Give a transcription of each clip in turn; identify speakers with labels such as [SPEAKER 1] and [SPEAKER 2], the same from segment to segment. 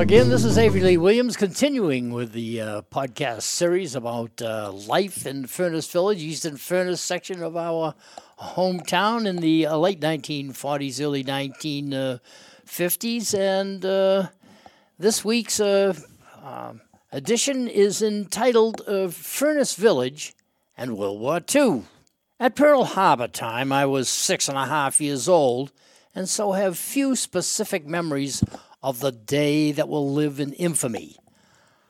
[SPEAKER 1] again. This is Avery Lee Williams, continuing with the uh, podcast series about uh, life in Furnace Village, Eastern Furnace section of our hometown in the uh, late 1940s, early 1950s. And uh, this week's uh, um, edition is entitled uh, Furnace Village and World War II. At Pearl Harbor time, I was six and a half years old, and so have few specific memories of the day that will live in infamy.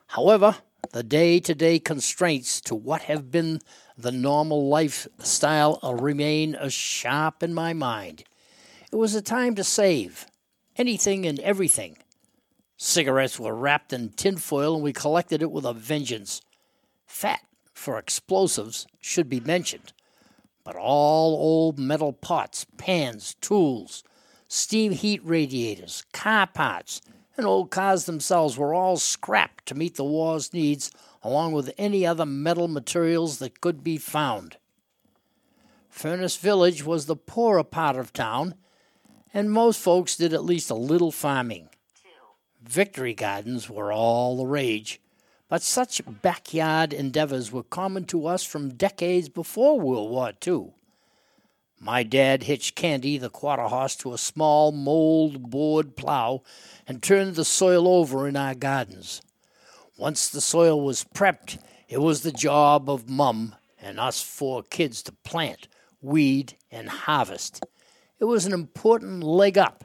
[SPEAKER 1] However, the day to day constraints to what have been the normal lifestyle remain as sharp in my mind. It was a time to save anything and everything. Cigarettes were wrapped in tinfoil and we collected it with a vengeance. Fat for explosives should be mentioned, but all old metal pots, pans, tools, steam heat radiators, car parts, and old cars themselves were all scrapped to meet the war's needs, along with any other metal materials that could be found. Furnace Village was the poorer part of town, and most folks did at least a little farming. Victory gardens were all the rage, but such backyard endeavors were common to us from decades before World War II. My dad hitched Candy, the quarter horse, to a small mold board plow and turned the soil over in our gardens. Once the soil was prepped, it was the job of Mum and us four kids to plant, weed, and harvest. It was an important leg up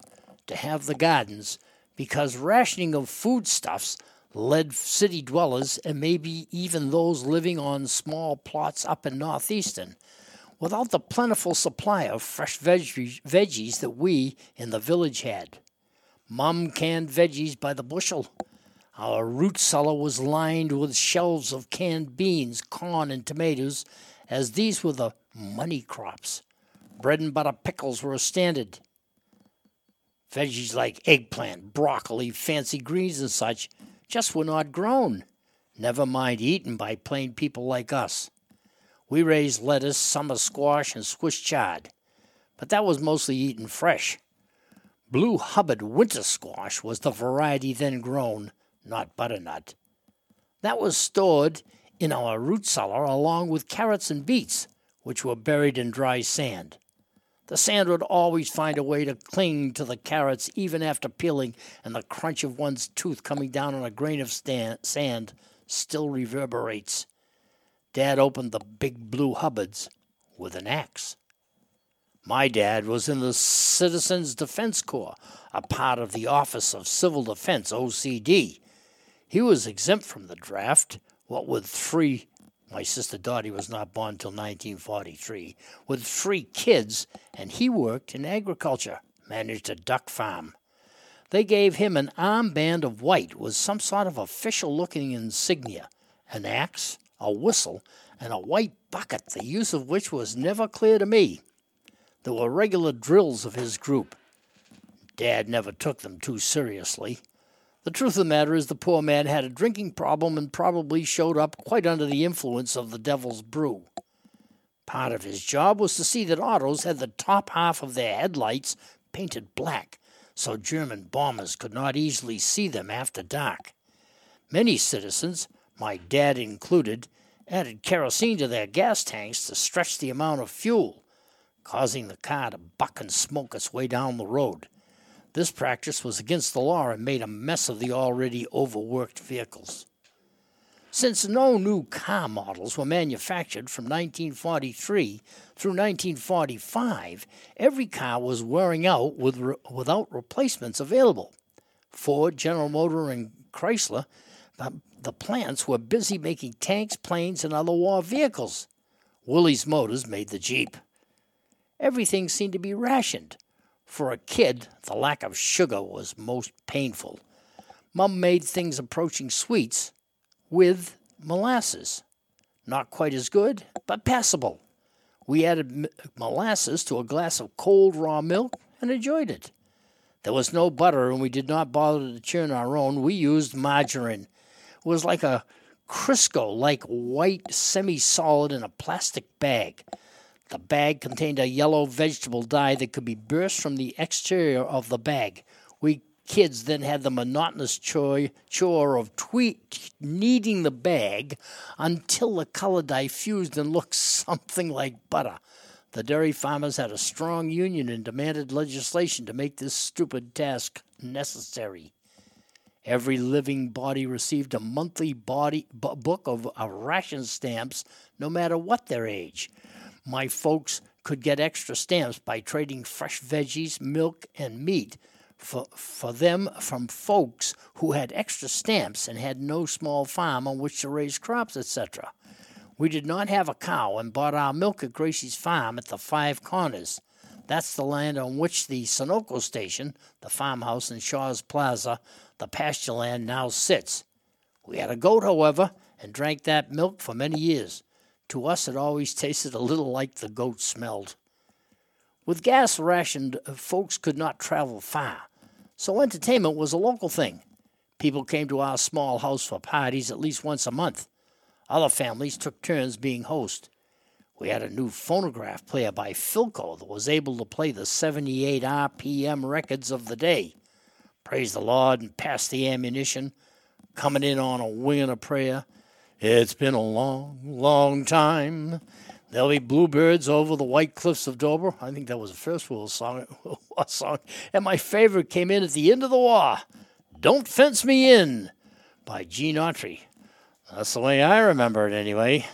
[SPEAKER 1] to have the gardens because rationing of foodstuffs led city dwellers and maybe even those living on small plots up in northeastern without the plentiful supply of fresh veggies, veggies that we in the village had. Mum canned veggies by the bushel. Our root cellar was lined with shelves of canned beans, corn, and tomatoes, as these were the money crops. Bread and butter pickles were a standard. Veggies like eggplant, broccoli, fancy greens, and such just were not grown, never mind eaten by plain people like us. We raised lettuce, summer squash, and Swiss chard, but that was mostly eaten fresh. Blue Hubbard winter squash was the variety then grown, not butternut. That was stored in our root cellar along with carrots and beets, which were buried in dry sand. The sand would always find a way to cling to the carrots even after peeling, and the crunch of one's tooth coming down on a grain of sand still reverberates. Dad opened the big blue Hubbards with an axe. My dad was in the Citizens Defense Corps, a part of the Office of Civil Defense, OCD. He was exempt from the draft, what with three my sister Dottie was not born till 1943, with three kids, and he worked in agriculture, managed a duck farm. They gave him an armband of white with some sort of official looking insignia, an axe, a whistle, and a white bucket, the use of which was never clear to me. There were regular drills of his group. Dad never took them too seriously. The truth of the matter is, the poor man had a drinking problem and probably showed up quite under the influence of the devil's brew. Part of his job was to see that autos had the top half of their headlights painted black so German bombers could not easily see them after dark. Many citizens my dad included, added kerosene to their gas tanks to stretch the amount of fuel, causing the car to buck and smoke its way down the road. This practice was against the law and made a mess of the already overworked vehicles. Since no new car models were manufactured from 1943 through 1945, every car was wearing out with re- without replacements available. Ford, General Motor, and Chrysler the plants were busy making tanks, planes, and other war vehicles. Willys Motors made the Jeep. Everything seemed to be rationed. For a kid, the lack of sugar was most painful. Mum made things approaching sweets with molasses. Not quite as good, but passable. We added m- molasses to a glass of cold raw milk and enjoyed it. There was no butter, and we did not bother to churn our own. We used margarine was like a Crisco like white semi solid in a plastic bag. The bag contained a yellow vegetable dye that could be burst from the exterior of the bag. We kids then had the monotonous chore, of tweet, kneading the bag until the color diffused and looked something like butter. The dairy farmers had a strong union and demanded legislation to make this stupid task necessary. Every living body received a monthly body b- book of, of ration stamps, no matter what their age. My folks could get extra stamps by trading fresh veggies, milk, and meat for, for them from folks who had extra stamps and had no small farm on which to raise crops, etc. We did not have a cow and bought our milk at Gracie's farm at the Five Corners. That's the land on which the Sunoco station, the farmhouse in Shaw's Plaza, the pasture land now sits. We had a goat, however, and drank that milk for many years. To us, it always tasted a little like the goat smelled. With gas rationed, folks could not travel far, so entertainment was a local thing. People came to our small house for parties at least once a month. Other families took turns being host. We had a new phonograph player by Philco that was able to play the 78 RPM records of the day. Praise the Lord and pass the ammunition, coming in on a wing and a prayer. It's been a long, long time. There'll be bluebirds over the white cliffs of Dover. I think that was the first World song, song. And my favorite came in at the end of the war. Don't Fence Me In by Gene Autry. That's the way I remember it anyway.